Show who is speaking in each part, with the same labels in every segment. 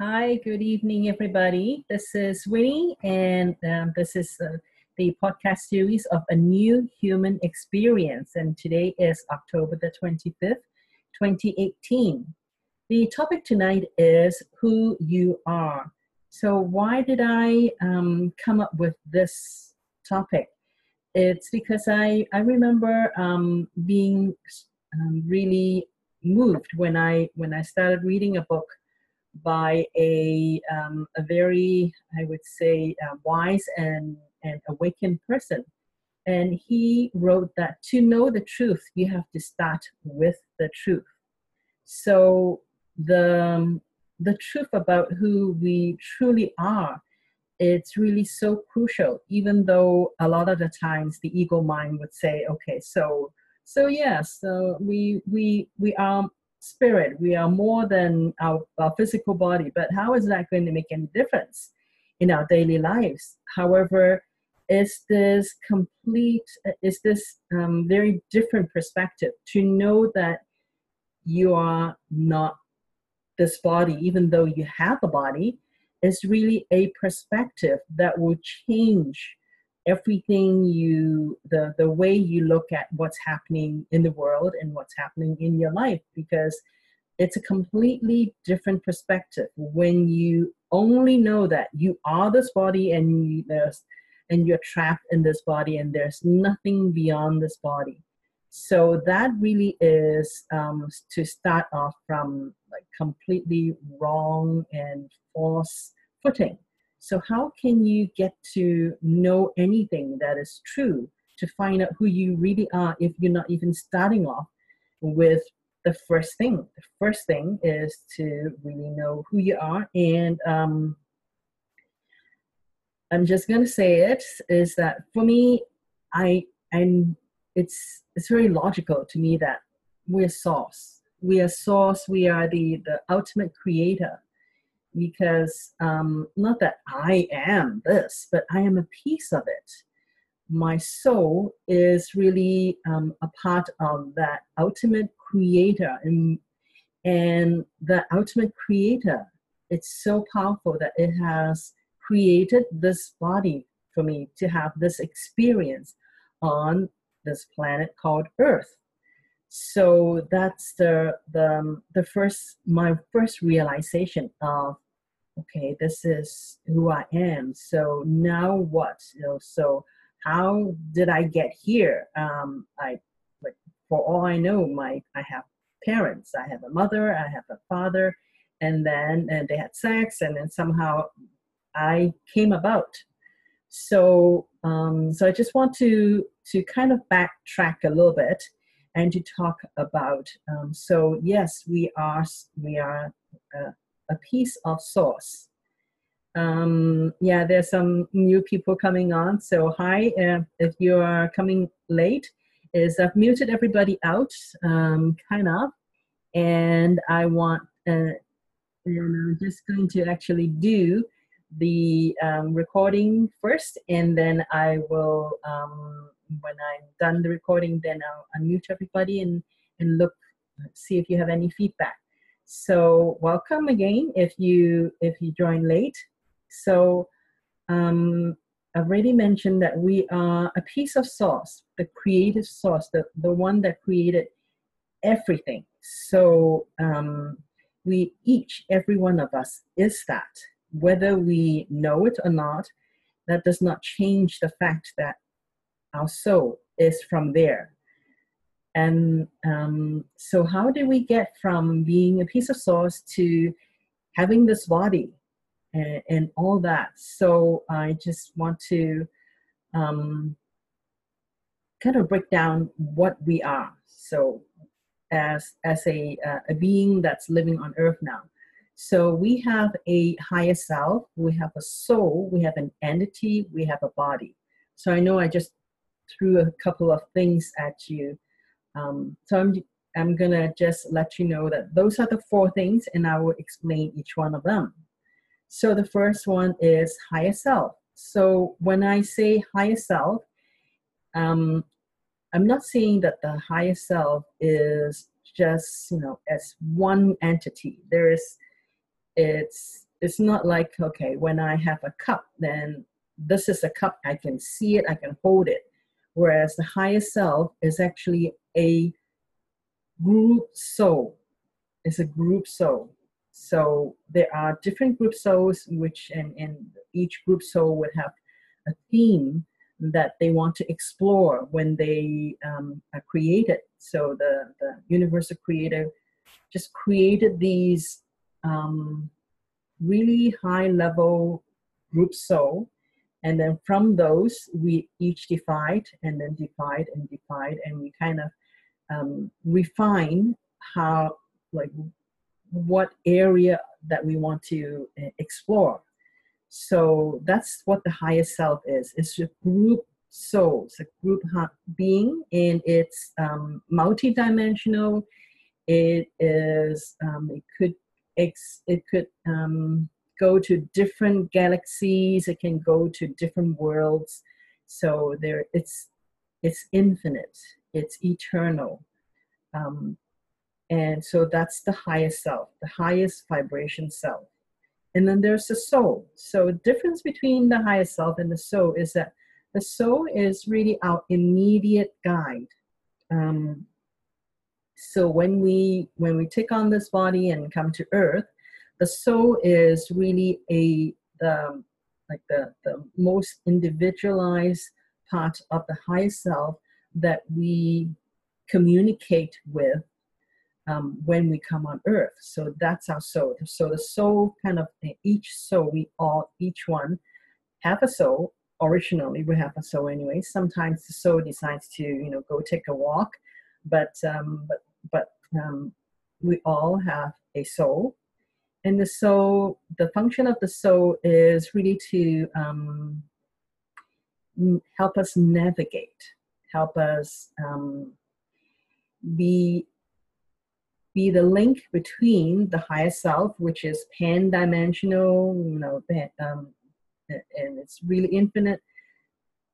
Speaker 1: Hi, good evening, everybody. This is Winnie, and um, this is uh, the podcast series of A New Human Experience. And today is October the 25th, 2018. The topic tonight is who you are. So, why did I um, come up with this topic? It's because I, I remember um, being um, really moved when I when I started reading a book by a um, a very I would say uh, wise and and awakened person, and he wrote that to know the truth you have to start with the truth. So the um, the truth about who we truly are it's really so crucial even though a lot of the times the ego mind would say okay so so yes so we we we are spirit. We are more than our, our physical body but how is that going to make any difference in our daily lives? However is this complete is this um, very different perspective to know that you are not this body even though you have a body is really a perspective that will change everything you the the way you look at what's happening in the world and what's happening in your life because it's a completely different perspective. When you only know that you are this body and you, there's and you're trapped in this body and there's nothing beyond this body. So that really is um, to start off from like completely wrong and false footing so, how can you get to know anything that is true to find out who you really are if you're not even starting off with the first thing? The first thing is to really know who you are. And um, I'm just going to say it is that for me, I, I'm, it's, it's very logical to me that we're source. We are source. We are the, the ultimate creator because um, not that I am this, but I am a piece of it. My soul is really um, a part of that ultimate creator, and and the ultimate creator. It's so powerful that it has created this body for me to have this experience on this planet called Earth. So that's the the the first my first realization of okay, this is who I am. So now what? You know, so how did I get here? Um, I, like, for all I know, my I have parents. I have a mother. I have a father, and then and they had sex, and then somehow I came about. So um, so I just want to to kind of backtrack a little bit and to talk about. Um, so yes, we are we are. Uh, a piece of source. Um, yeah, there's some new people coming on. So hi, uh, if you are coming late, is I've muted everybody out, um, kind of, and I want, uh, and I'm just going to actually do the um, recording first, and then I will, um, when I'm done the recording, then I'll unmute everybody and and look, see if you have any feedback. So welcome again if you if you join late. So um, I've already mentioned that we are a piece of source, the creative source, the, the one that created everything. So um, we each, every one of us is that. Whether we know it or not, that does not change the fact that our soul is from there. And um, so, how did we get from being a piece of source to having this body and, and all that? So, I just want to um, kind of break down what we are. So, as as a uh, a being that's living on Earth now. So we have a higher self, we have a soul, we have an entity, we have a body. So I know I just threw a couple of things at you um, so I'm, I'm gonna just let you know that those are the four things and I will explain each one of them. So the first one is higher self. So when I say higher self, um, I'm not saying that the higher self is just, you know, as one entity. There is it's it's not like okay when i have a cup then this is a cup i can see it i can hold it whereas the higher self is actually a group soul. It's a group soul. So there are different group souls which and, and each group soul would have a theme that they want to explore when they um, are created. So the, the universal creator just created these um, really high level group soul and then from those we each divide and then divide and divide and we kind of um, refine how like what area that we want to uh, explore. So that's what the highest self is. It's a group soul it's a group being and it's um, multidimensional. It is um, it could it could um, go to different galaxies it can go to different worlds. So there it's it's infinite it's eternal. Um, and so that's the highest self the highest vibration self. And then there's the soul. So difference between the highest self and the soul is that the soul is really our immediate guide. Um, so when we when we take on this body and come to earth the soul is really a the like the the most individualized part of the higher self that we communicate with um, when we come on earth. So that's our soul. So the soul kind of each soul we all each one have a soul. Originally we have a soul anyway. Sometimes the soul decides to you know go take a walk but um, but but um, we all have a soul and the soul the function of the soul is really to um, help us navigate help us um, be be the link between the higher self which is pan-dimensional you know um, and it's really infinite.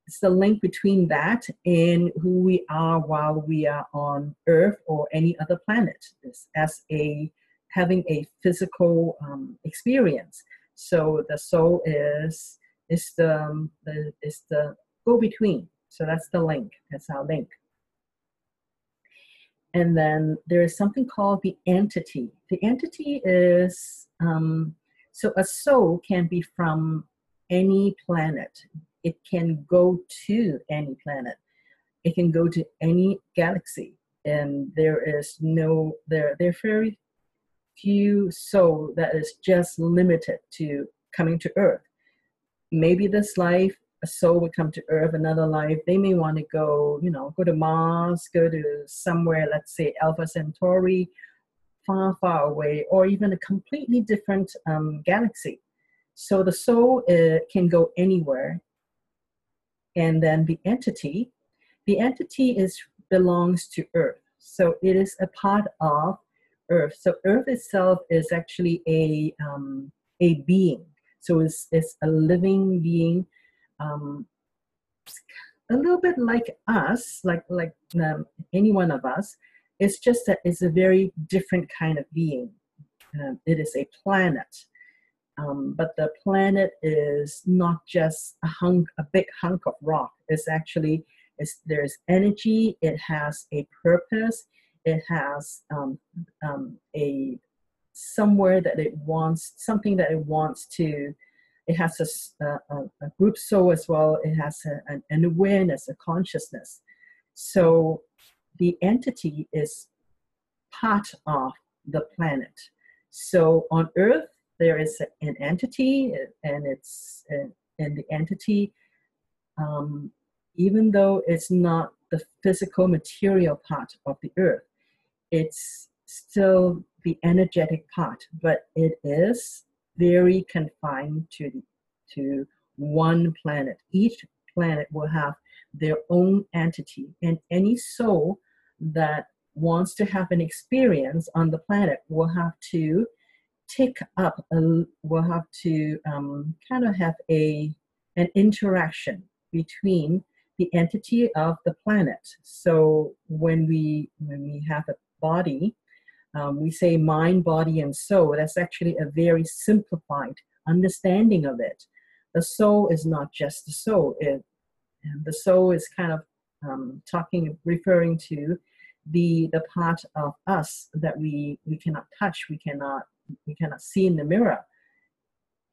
Speaker 1: It's the link between that and who we are while we are on earth or any other planet. This as a having a physical um, experience. So the soul is is the, um, the is the go between. So that's the link. That's our link. And then there is something called the entity. The entity is um, so a soul can be from any planet. It can go to any planet. It can go to any galaxy, and there is no there. They're very few soul that is just limited to coming to earth. Maybe this life, a soul would come to earth, another life, they may want to go, you know, go to Mars, go to somewhere, let's say Alpha Centauri, far, far away, or even a completely different um, galaxy. So the soul uh, can go anywhere. And then the entity, the entity is belongs to earth. So it is a part of earth. So earth itself is actually a um, a being. So it's, it's a living being um, a little bit like us like like um, any one of us. It's just that it's a very different kind of being. Um, it is a planet. Um, but the planet is not just a hunk a big hunk of rock. It's actually it's, there's energy. It has a purpose it has um, um, a somewhere that it wants something that it wants to it has a, a, a group soul as well it has a, an, an awareness a consciousness. So the entity is part of the planet. So on earth there is an entity and it's and the entity um, even though it's not the physical material part of the earth it's still the energetic part, but it is very confined to to one planet. Each planet will have their own entity, and any soul that wants to have an experience on the planet will have to take up a, will have to um, kind of have a an interaction between the entity of the planet so when we when we have a body, um, we say mind, body, and soul. That's actually a very simplified understanding of it. The soul is not just the soul. It, the soul is kind of um, talking, referring to the the part of us that we we cannot touch, we cannot we cannot see in the mirror,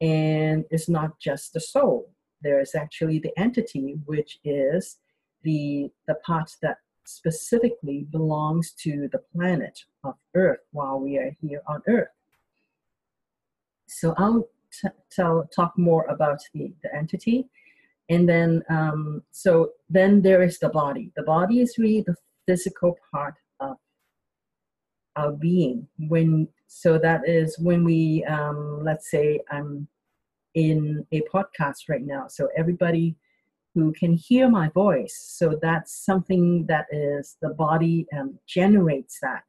Speaker 1: and it's not just the soul. There is actually the entity, which is the the part that specifically belongs to the planet of Earth while we are here on Earth. So I'll t- talk more about the, the entity, and then um, so then there is the body. The body is really the physical part of our being. When so that is when we um, let's say I'm in a podcast right now, so everybody who can hear my voice. So that's something that is the body um, generates that.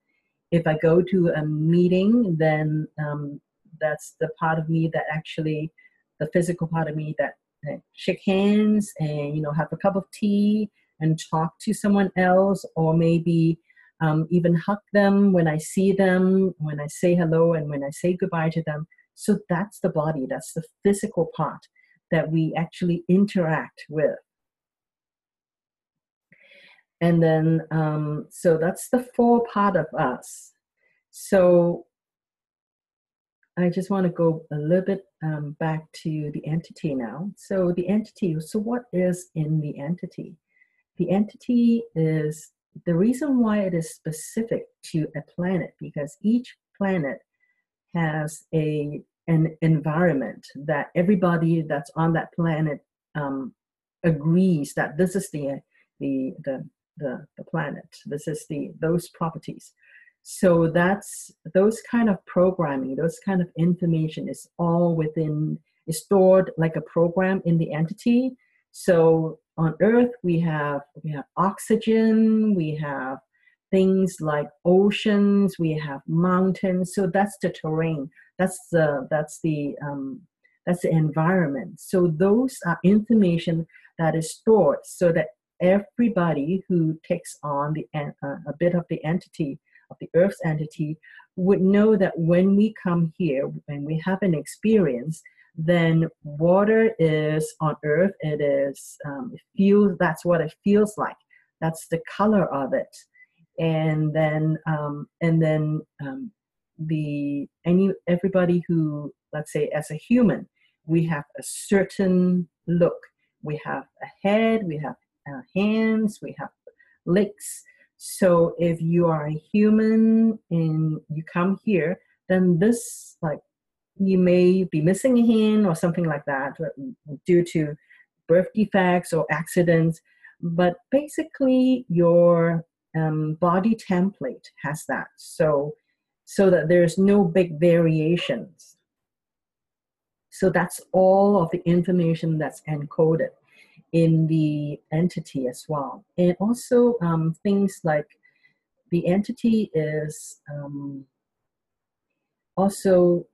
Speaker 1: If I go to a meeting, then um, that's the part of me that actually, the physical part of me that uh, shake hands and you know have a cup of tea and talk to someone else, or maybe um, even hug them when I see them, when I say hello, and when I say goodbye to them. So that's the body. That's the physical part that we actually interact with. And then, um, so that's the four part of us. So I just want to go a little bit um, back to the entity now. So the entity, so what is in the entity? The entity is the reason why it is specific to a planet because each planet has a an environment that everybody that's on that planet um, agrees that this is the the the the, the planet. This is the those properties. So that's those kind of programming, those kind of information is all within is stored like a program in the entity. So on Earth we have we have oxygen, we have things like oceans, we have mountains. So that's the terrain that's the that's the um, that's the environment so those are information that is stored so that everybody who takes on the uh, a bit of the entity of the earth's entity would know that when we come here and we have an experience then water is on earth it is um, feels that's what it feels like that's the color of it and then um, and then um, the any everybody who let's say as a human we have a certain look. We have a head we have uh, hands we have legs. So if you are a human and you come here then this like you may be missing a hand or something like that uh, due to birth defects or accidents. But basically your um, body template has that so so that there's no big variations. So that's all of the information that's encoded in the entity as well. And also um, things like the entity is um, also,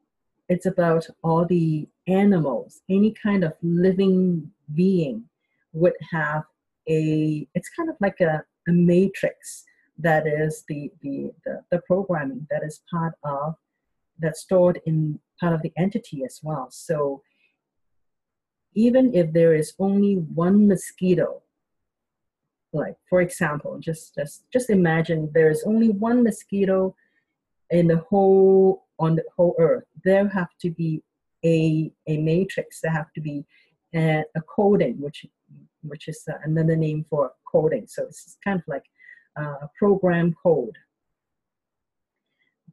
Speaker 1: it's about all the animals, any kind of living being would have a, it's kind of like a, a matrix that is the, the, the, the programming that is part of that's stored in part of the entity as well. So even if there is only one mosquito, like for example, just just just imagine there is only one mosquito in the whole on the whole earth. There have to be a a matrix. There have to be a, a coding, which which is another name for coding. So it's kind of like uh, program code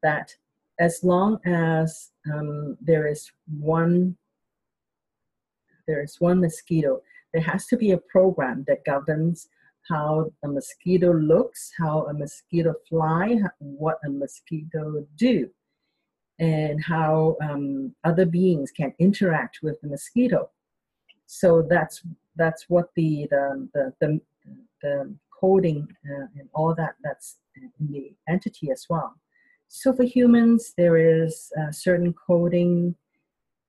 Speaker 1: that as long as um, there is one there is one mosquito there has to be a program that governs how a mosquito looks how a mosquito fly what a mosquito do and how um, other beings can interact with the mosquito so that's that's what the the the, the, the coding uh, and all that that's in the entity as well. So for humans, there is certain coding,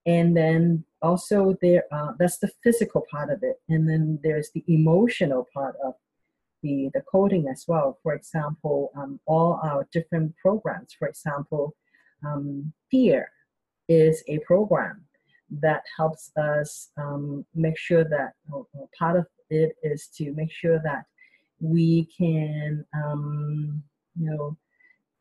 Speaker 1: and then also there uh, that's the physical part of it, and then there's the emotional part of the, the coding as well. For example, um, all our different programs, for example, um, fear is a program that helps us um, make sure that or part of it is to make sure that we can um, you know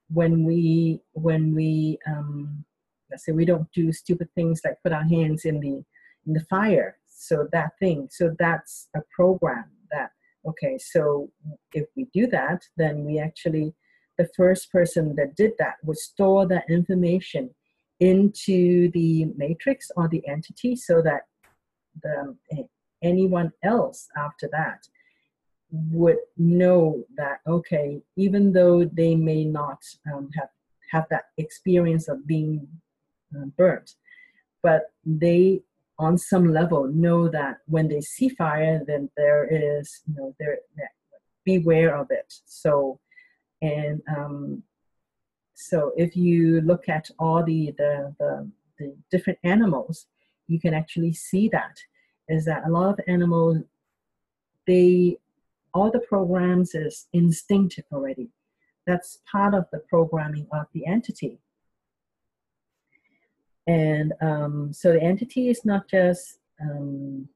Speaker 1: when we when we um, let's say we don't do stupid things like put our hands in the in the fire so that thing so that's a program that okay so if we do that then we actually the first person that did that would store that information into the matrix or the entity so that the, anyone else after that would know that okay even though they may not um, have have that experience of being uh, burnt but they on some level know that when they see fire then there is you know there beware of it. So and um, so if you look at all the, the the the different animals you can actually see that is that a lot of animals they all the programs is instinctive already. That's part of the programming of the entity. And um, so the entity is not just, um,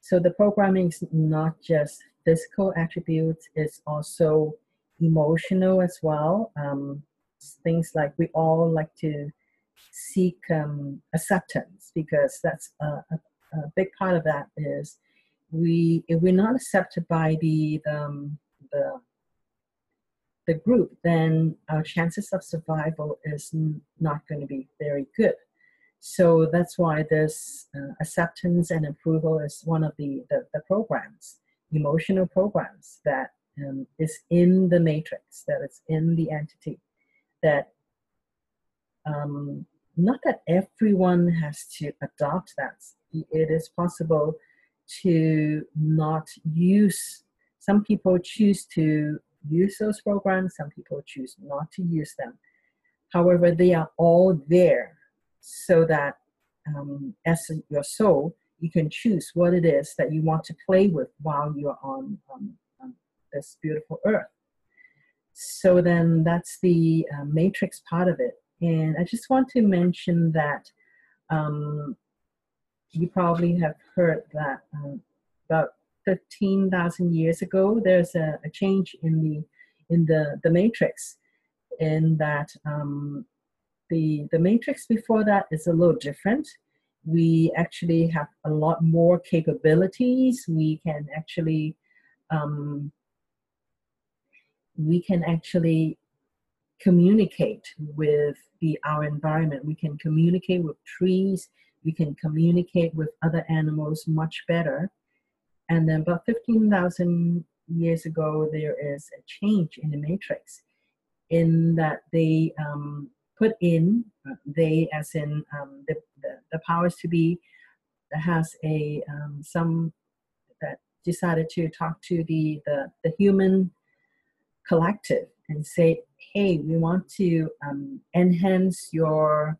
Speaker 1: so the programming is not just physical attributes, it's also emotional as well. Um, things like we all like to seek um, acceptance because that's a, a, a big part of that is we if we're not accepted by the the, um, the the group, then our chances of survival is not going to be very good. So that's why this uh, acceptance and approval is one of the, the, the programs, emotional programs that um, is in the matrix, that is in the entity, that um, not that everyone has to adopt that. It is possible to not use some people choose to use those programs some people choose not to use them however they are all there so that um, as your soul you can choose what it is that you want to play with while you're on, on, on this beautiful earth so then that's the uh, matrix part of it and i just want to mention that um, you probably have heard that um, about 15,000 years ago, there's a, a, change in the in the, the matrix in that um, the, the matrix before that is a little different. We actually have a lot more capabilities. We can actually um, we can actually communicate with the our environment. We can communicate with trees we can communicate with other animals much better. And then about 15,000 years ago, there is a change in the matrix in that they um, put in, uh, they as in um, the, the, the, powers to be has a um, some that decided to talk to the, the, the human collective and say, hey, we want to um, enhance your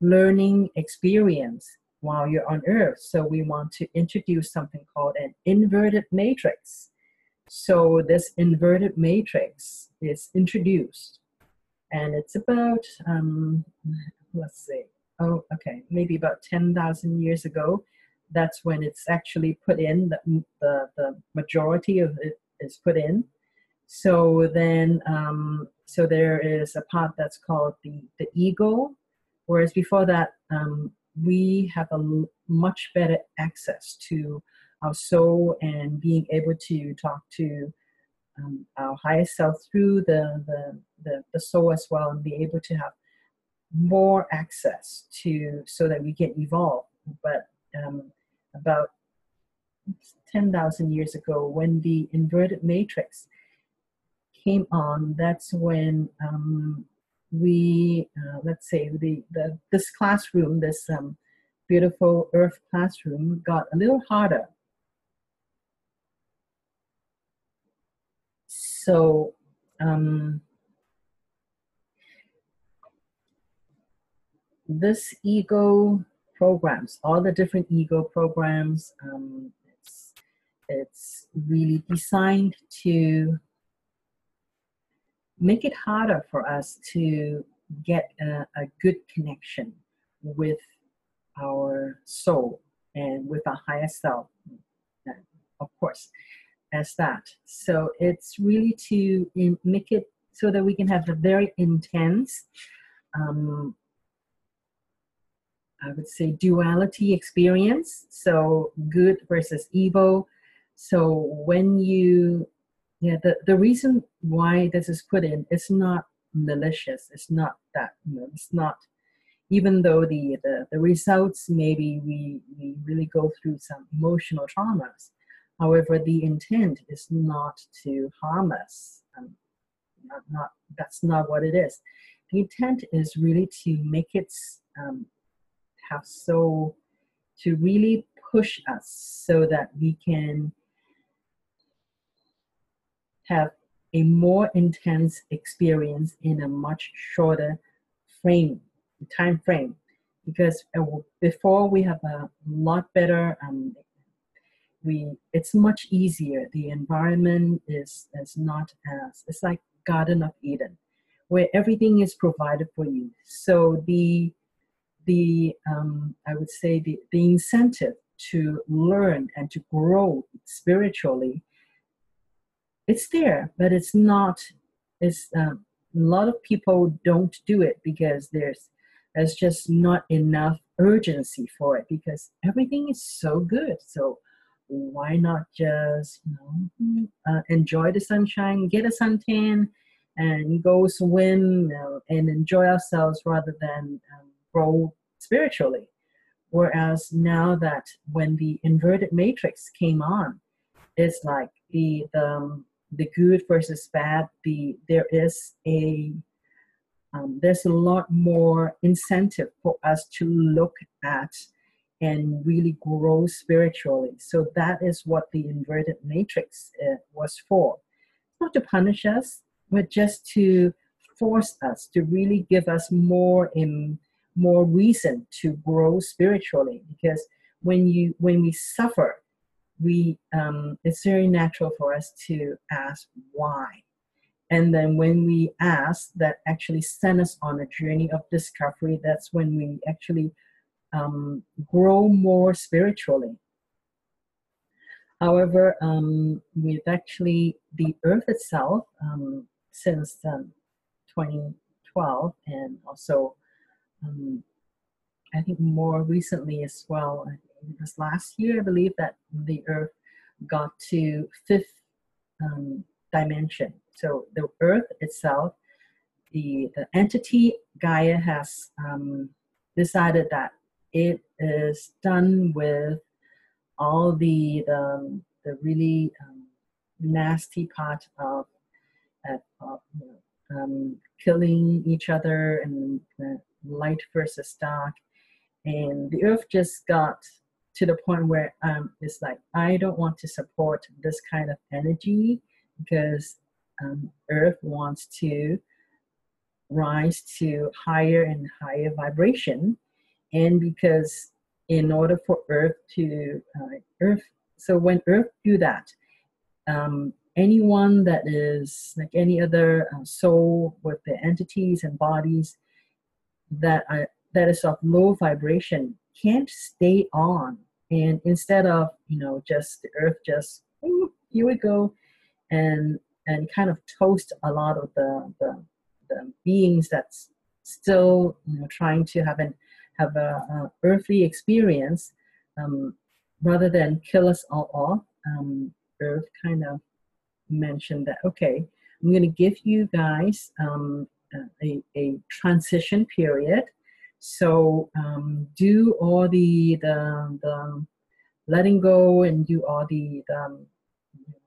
Speaker 1: learning experience while you're on earth. So we want to introduce something called an inverted matrix. So this inverted matrix is introduced and it's about, um, let's see, oh, okay, maybe about 10,000 years ago. That's when it's actually put in, the, the, the majority of it is put in. So then, um, so there is a part that's called the, the ego, Whereas before that, um, we have a much better access to our soul and being able to talk to um, our higher self through the, the, the, the, soul as well and be able to have more access to so that we can evolve. But um, about 10,000 years ago, when the inverted matrix came on, that's when um, we uh, let's say the, the this classroom this um, beautiful earth classroom got a little harder. So um, this ego programs all the different ego programs um, it's really designed to make it harder for us to get a, a good connection with our soul and with our higher self, of course, as that. So it's really to make it so that we can have a very intense, um, I would say, duality experience. So good versus evil. So when you, yeah, the, the reason why this is put in, it's not malicious. It's not that, you know, it's not even though the, the, the results maybe we, we really go through some emotional traumas. However, the intent is not to harm us. Um, not, not, that's not what it is. The intent is really to make it um, have so, to really push us so that we can have a more intense experience in a much shorter frame time frame. Because uh, before we have a lot better um, we it's much easier. The environment is is not as it's like garden of eden where everything is provided for you. So the the um, i would say the, the incentive to learn and to grow spiritually it's there but it's not it's um, a lot of people don't do it because there's there's just not enough urgency for it because everything is so good. So why not just you know uh, enjoy the sunshine, get a suntan, and go swim know, and enjoy ourselves rather than um, grow spiritually. Whereas now that when the inverted matrix came on, it's like the the um, the good versus bad. The there is a um, there's a lot more incentive for us to look at and really grow spiritually. So that is what the inverted matrix uh, was for. Not to punish us, but just to force us to really give us more in more reason to grow spiritually. Because when you when we suffer, we um, it's very natural for us to ask why and then when we ask, that actually send us on a journey of discovery. That's when we actually um, grow more spiritually. However, um, we've actually, the earth itself, um, since um, 2012, and also um, I think more recently as well, it was last year, I believe, that the earth got to fifth um, dimension. So the Earth itself, the, the entity Gaia has um, decided that it is done with all the the, the really um, nasty part of, of um, killing each other and uh, light versus dark. And the earth just got to the point where um, it's like, I don't want to support this kind of energy because um, Earth wants to rise to higher and higher vibration, and because in order for Earth to uh, Earth, so when Earth do that, um, anyone that is like any other uh, soul with the entities and bodies that are that is of low vibration can't stay on and instead of you know just the earth just here we go and and kind of toast a lot of the the, the beings that's still you know, trying to have an have a, a earthly experience um, rather than kill us all off. Um, Earth kind of mentioned that okay, I'm going to give you guys um, a, a transition period. So um, do all the, the the letting go and do all the, the um,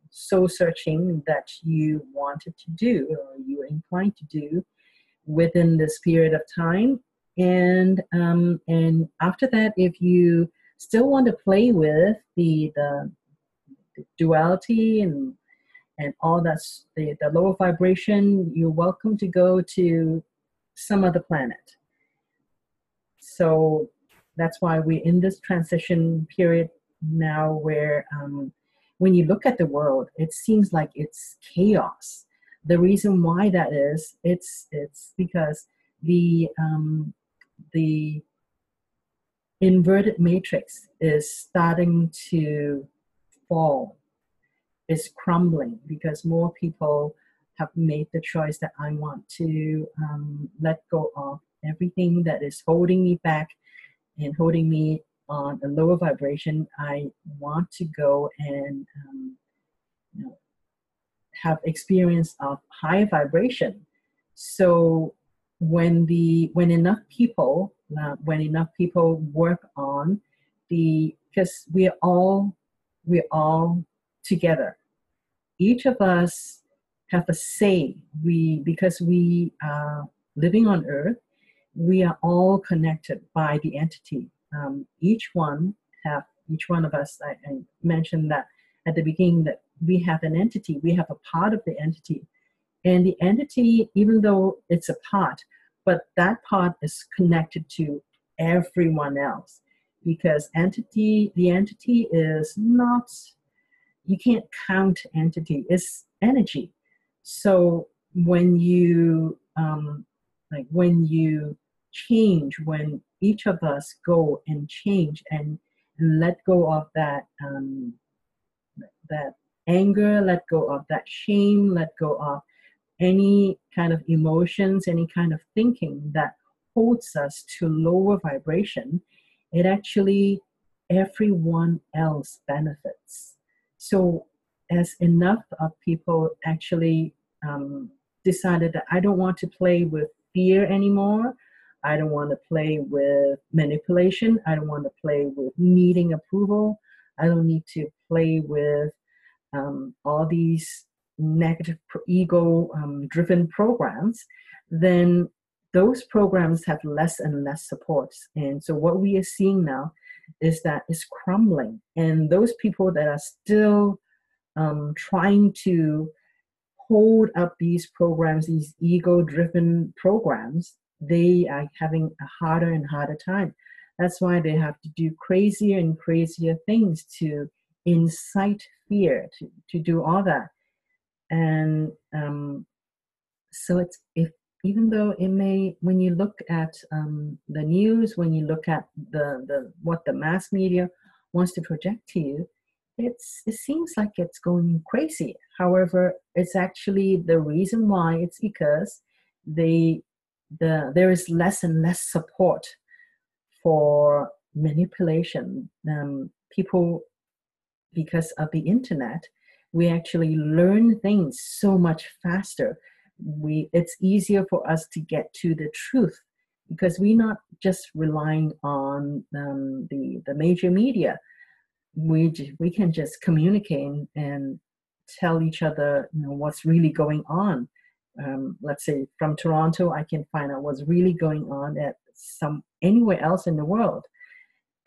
Speaker 1: soul searching that you wanted to do or you were inclined to do within this period of time. And um, and after that if you still want to play with the the, duality and and all that's the, the lower vibration you're welcome to go to some other planet so that's why we're in this transition period now where um, when you look at the world, it seems like it's chaos. The reason why that is, it's it's because the um, the inverted matrix is starting to fall, is crumbling because more people have made the choice that I want to um, let go of everything that is holding me back and holding me on a lower vibration. I want to go and um, you know, have experience of high vibration. So when the when enough people uh, when enough people work on the because we're all we're all together. Each of us have a say. We because we are living on Earth, we are all connected by the entity. Um, each one have each one of us. I, I mentioned that at the beginning that we have an entity. We have a part of the entity, and the entity, even though it's a part, but that part is connected to everyone else because entity the entity is not you can't count entity it's energy so when you um, like when you change when each of us go and change and let go of that um, that anger let go of that shame let go of any kind of emotions any kind of thinking that holds us to lower vibration it actually everyone else benefits so as enough of people actually um, decided that I don't want to play with fear anymore. I don't want to play with manipulation. I don't want to play with needing approval. I don't need to play with um, all these negative ego um, driven programs. Then those programs have less and less support. And so what we are seeing now is that it's crumbling. And those people that are still um, trying to hold up these programs, these ego driven programs, they are having a harder and harder time. That's why they have to do crazier and crazier things to incite fear, to, to do all that. And um, so it's if even though it may when you look at um, the news, when you look at the, the what the mass media wants to project to you, it's it seems like it's going crazy however it's actually the reason why it's because they the there is less and less support for manipulation um, people because of the internet. We actually learn things so much faster. We it's easier for us to get to the truth because we're not just relying on um, the the major media. We we can just communicate and tell each other you know what's really going on um, let's say from toronto i can find out what's really going on at some anywhere else in the world.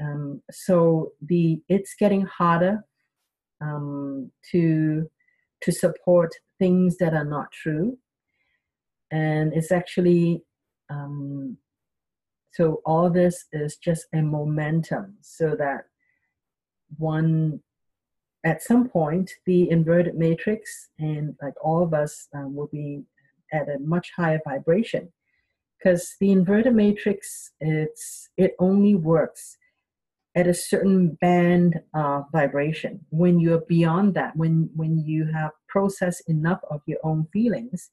Speaker 1: Um, so the it's getting harder um, to to support things that are not true. And it's actually um, so all this is just a momentum so that one at some point the inverted matrix and like all of us um, will be at a much higher vibration. Because the inverted matrix it's it only works at a certain band of vibration. When you're beyond that when when you have processed enough of your own feelings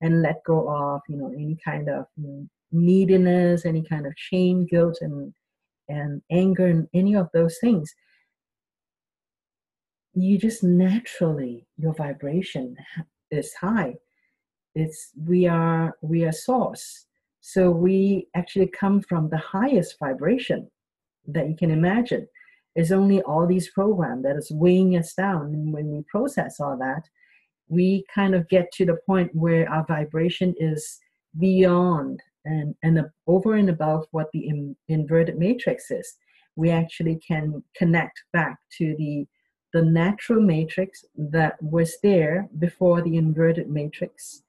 Speaker 1: and let go of you know any kind of you know, neediness any kind of shame guilt and and anger and any of those things you just naturally your vibration is high it's we are we are source. So we actually come from the highest vibration that you can imagine. It's only all these programs that is weighing us down. And when we process all that we kind of get to the point where our vibration is beyond and and over and above what the in, inverted matrix is. We actually can connect back to the the natural matrix that was there before the inverted matrix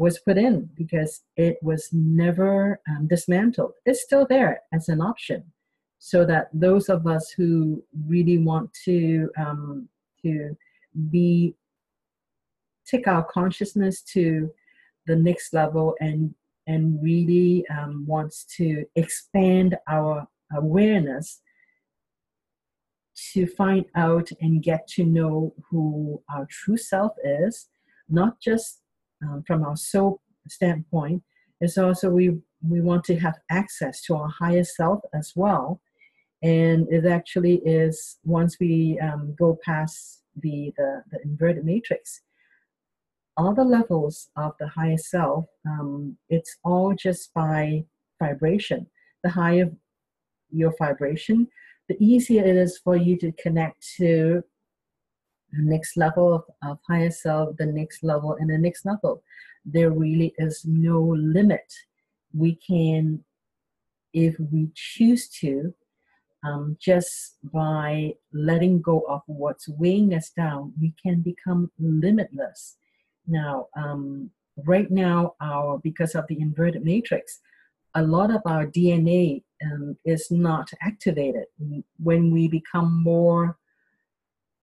Speaker 1: was put in because it was never um, dismantled. It's still there as an option so that those of us who really want to um, to be take our consciousness to the next level and and really um, wants to expand our awareness to find out and get to know who our true self is, not just um, from our soul standpoint. It's also we we want to have access to our higher self as well, and it actually is once we um, go past the, the the inverted matrix, all the levels of the higher self, um, it's all just by vibration. The higher your vibration, the easier it is for you to connect to the next level of, of higher self, the next level, and the next level. There really is no limit. We can, if we choose to, um, just by letting go of what's weighing us down, we can become limitless. Now, um, right now, our because of the inverted matrix, a lot of our DNA um, is not activated. When we become more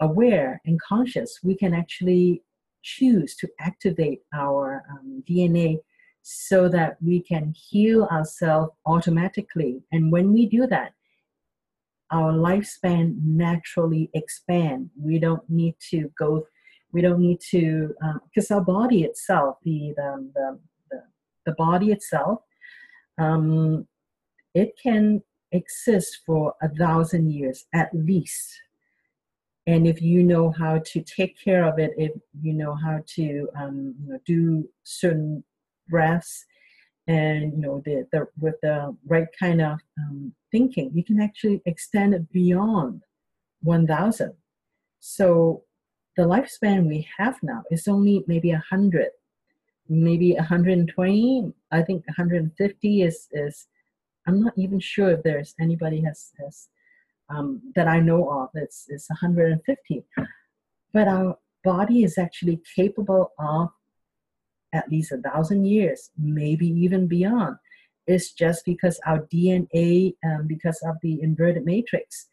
Speaker 1: aware and conscious, we can actually choose to activate our um, DNA so that we can heal ourselves automatically. And when we do that, our lifespan naturally expand. We don't need to go. We don't need to because um, our body itself, the the, the the, body itself, um, it can exist for a thousand years at least. And if you know how to take care of it, if you know how to um, you know, do certain breaths, and you know the, the with the right kind of um, thinking, you can actually extend it beyond 1,000. So the lifespan we have now is only maybe 100, maybe 120. I think 150 is is I'm not even sure if there's anybody has, has um, that I know of. It's, it's 150. But our body is actually capable of at least a thousand years, maybe even beyond. It's just because our DNA, um, because of the inverted matrix,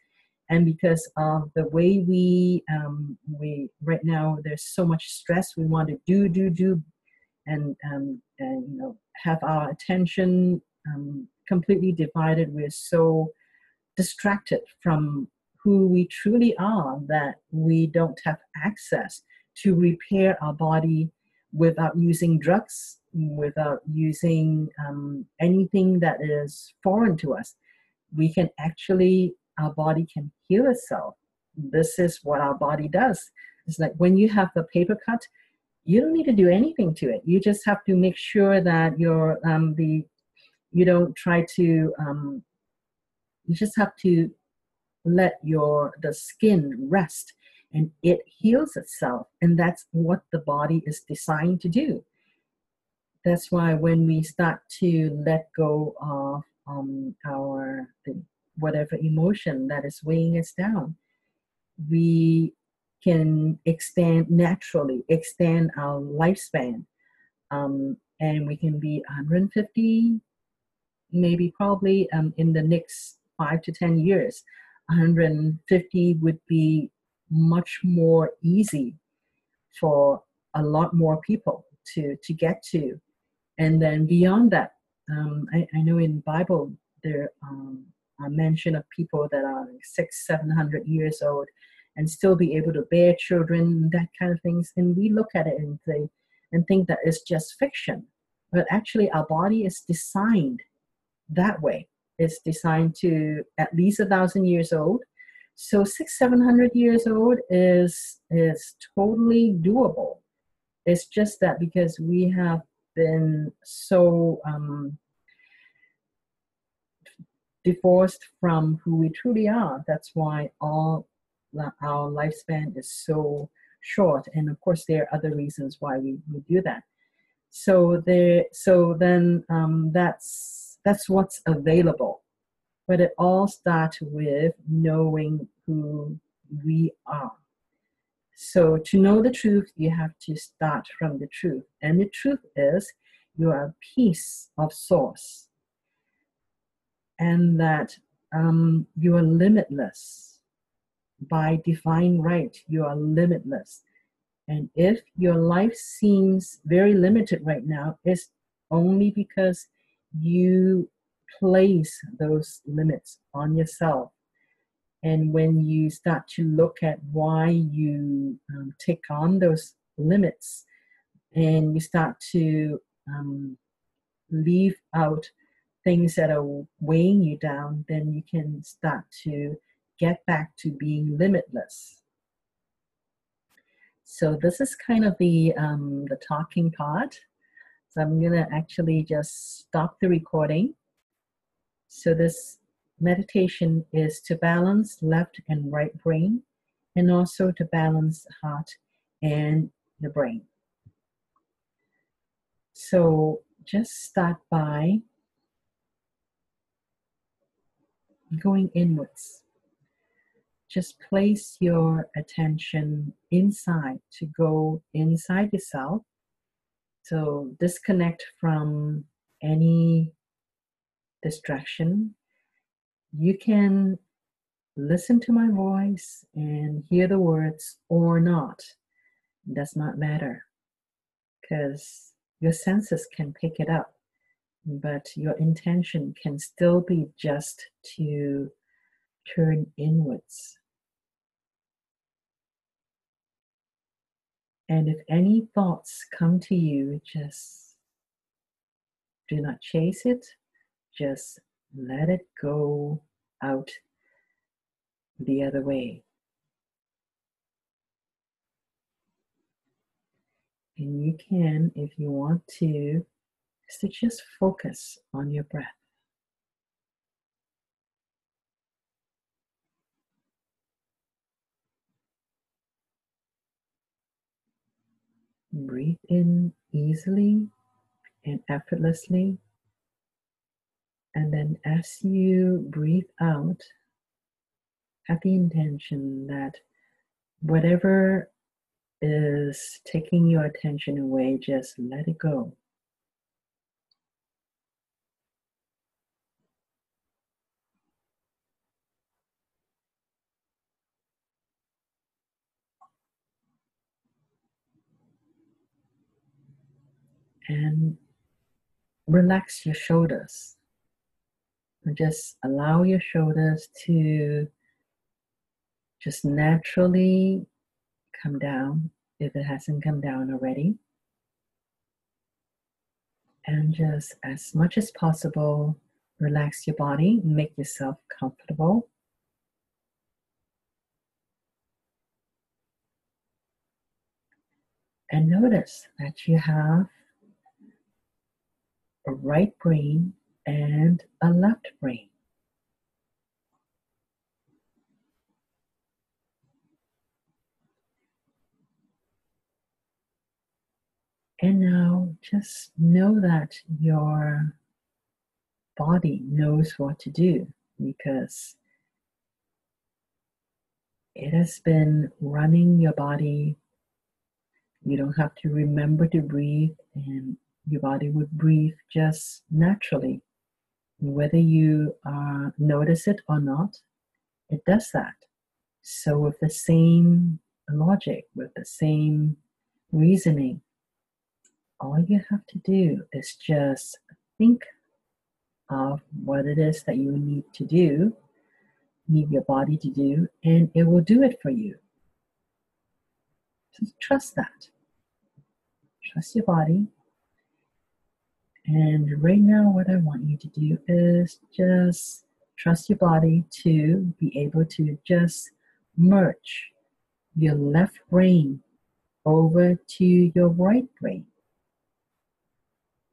Speaker 1: and because of the way we um, we right now there's so much stress. We want to do do do, and um, and you know have our attention um, completely divided. We're so distracted from who we truly are that we don't have access to repair our body without using drugs, without using um, anything that is foreign to us. We can actually, our body can heal itself. This is what our body does. It's like when you have the paper cut, you don't need to do anything to it. You just have to make sure that your um, the you don't try to um, you just have to let your the skin rest and it heals itself. And that's what the body is designed to do. That's why when we start to let go of um, our whatever emotion that is weighing us down we can extend naturally extend our lifespan. Um, and we can be 150 maybe probably um, in the next five to 10 years, 150 would be much more easy for a lot more people to, to get to. And then beyond that, um, I, I, know in Bible there um, a mention of people that are six, seven hundred years old and still be able to bear children, that kind of things. And we look at it and say, and think that it's just fiction. But actually, our body is designed that way. It's designed to at least a thousand years old. So six, seven hundred years old is is totally doable. It's just that because we have been so um, divorced from who we truly are. That's why all our lifespan is so short. And of course, there are other reasons why we, we do that. So there, so then um, that's that's what's available. But it all starts with knowing who we are. So to know the truth, you have to start from the truth. And the truth is you are a piece of source. And that um, you are limitless. by divine right, you are limitless. And if your life seems very limited right now, it's only because you place those limits on yourself. And when you start to look at why you um, take on those limits and you start to um, leave out things that are weighing you down, then you can start to get back to being limitless. So this is kind of the um, the talking part. So I'm gonna actually just stop the recording. So this meditation is to balance left and right brain, and also to balance heart and the brain. So just start by going inwards. Just place your attention inside to go inside yourself. So disconnect from any distraction. You can listen to my voice and hear the words or not. It does not matter because your senses can pick it up but your intention can still be just to turn inwards. And if any thoughts come to you, just do not chase it, just let it go out the other way. And you can, if you want to, to just focus on your breath. Breathe in easily and effortlessly. And then as you breathe out, have the intention that whatever is taking your attention away, just let it go. And relax your shoulders. And just allow your shoulders to just naturally come down if it hasn't come down already. And just as much as possible, relax your body, make yourself comfortable. And notice that you have a right brain and a left brain. And now just know that your body knows what to do because it has been running your body. You don't have to remember to breathe and your body would breathe just naturally. Whether you uh, notice it or not, it does that. So, with the same logic, with the same reasoning, all you have to do is just think of what it is that you need to do, need your body to do, and it will do it for you. Just trust that. Trust your body, and right now, what I want you to do is just trust your body to be able to just merge your left brain over to your right brain.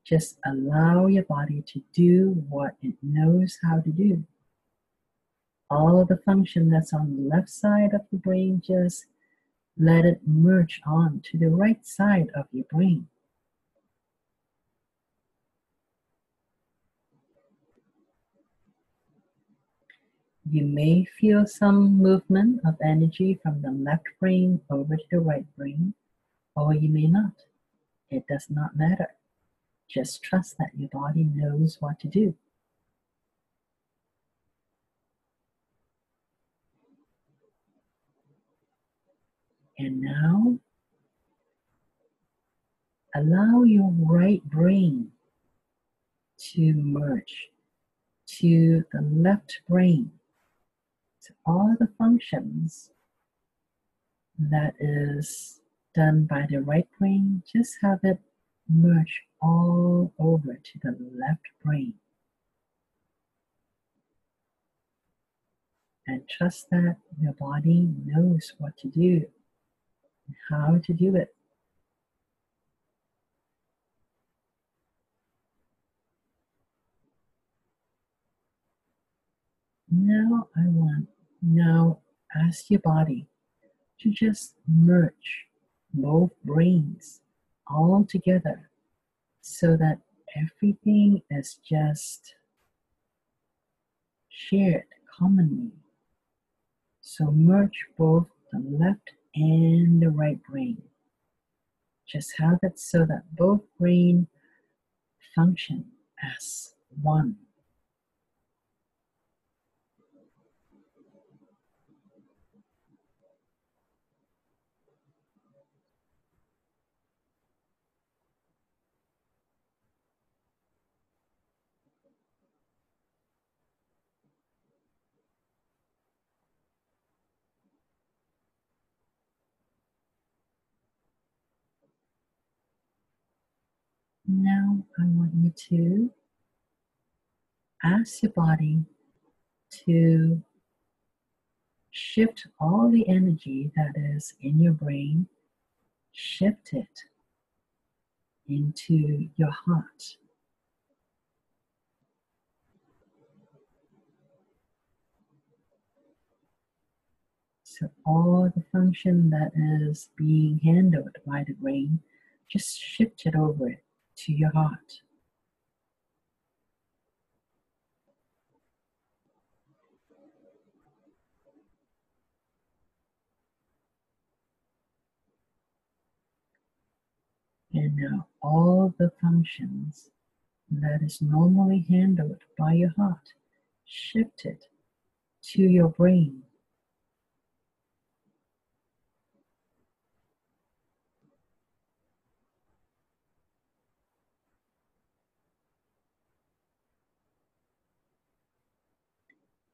Speaker 1: Just allow your body to do what it knows how to do. All of the function that's on the left side of the brain, just let it merge on to the right side of your brain. You may feel some movement of energy from the left brain over to the right brain, or you may not. It does not matter. Just trust that your body knows what to do. And now, allow your right brain to merge to the left brain. All the functions that is done by the right brain, just have it merge all over to the left brain. And trust that your body knows what to do how to do it. Now I want, now ask your body to just merge both brains all together so that everything is just shared commonly. So merge both the left and the right brain. Just have it so that both brain function as one. Now I want you to ask your body to shift all the energy that is in your brain, shift it into your heart. So all the function that is being handled by the brain, just shift it over to your heart. And now all the functions that is normally handled by your heart, shift it to your brain.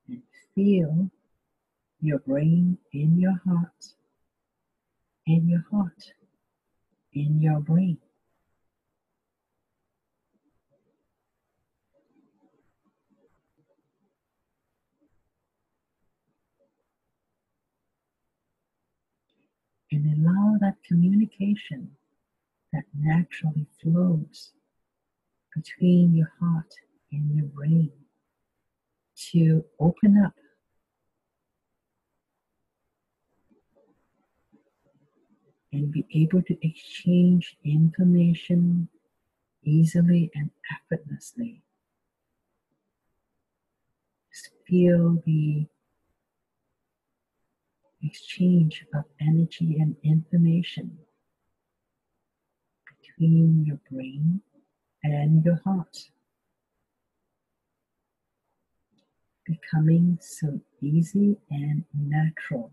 Speaker 1: And feel your brain in your heart, in your heart in your brain. And allow that communication that naturally flows between your heart and your brain to open up and be able to exchange information easily and effortlessly. Just feel the exchange of energy and information between your brain and your heart. Becoming so easy and natural.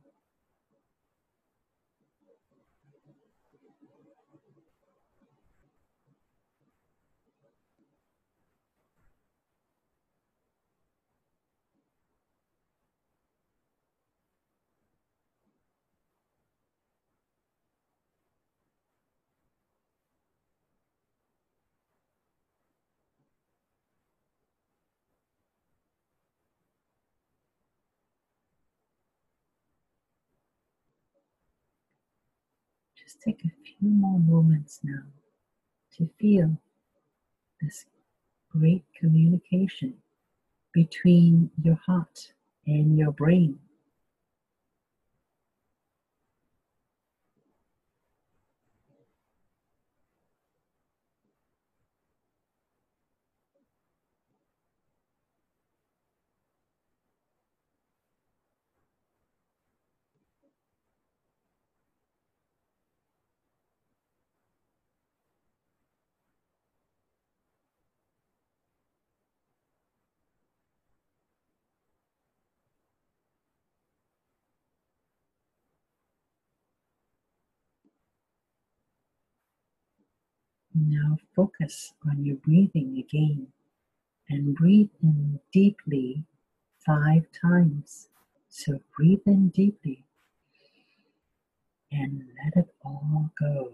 Speaker 1: Just take a few more moments now to feel this great communication between your heart and your brain. Now focus on your breathing again and breathe in deeply five times. So breathe in deeply and let it all go.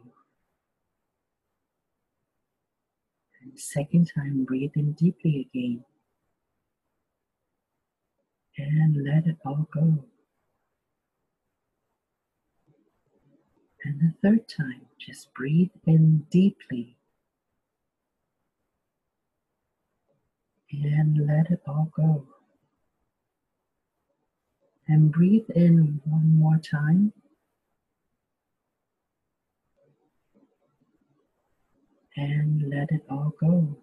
Speaker 1: And second time, breathe in deeply again and let it all go. And the third time, just breathe in deeply and let it all go. And breathe in one more time. And let it all go.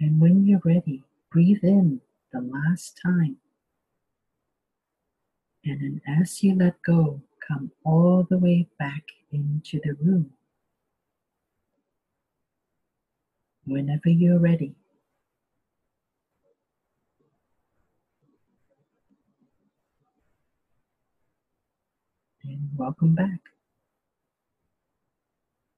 Speaker 1: And when you're ready, breathe in the last time. And then as you let go, come all the way back into the room. Whenever you're ready. And welcome back.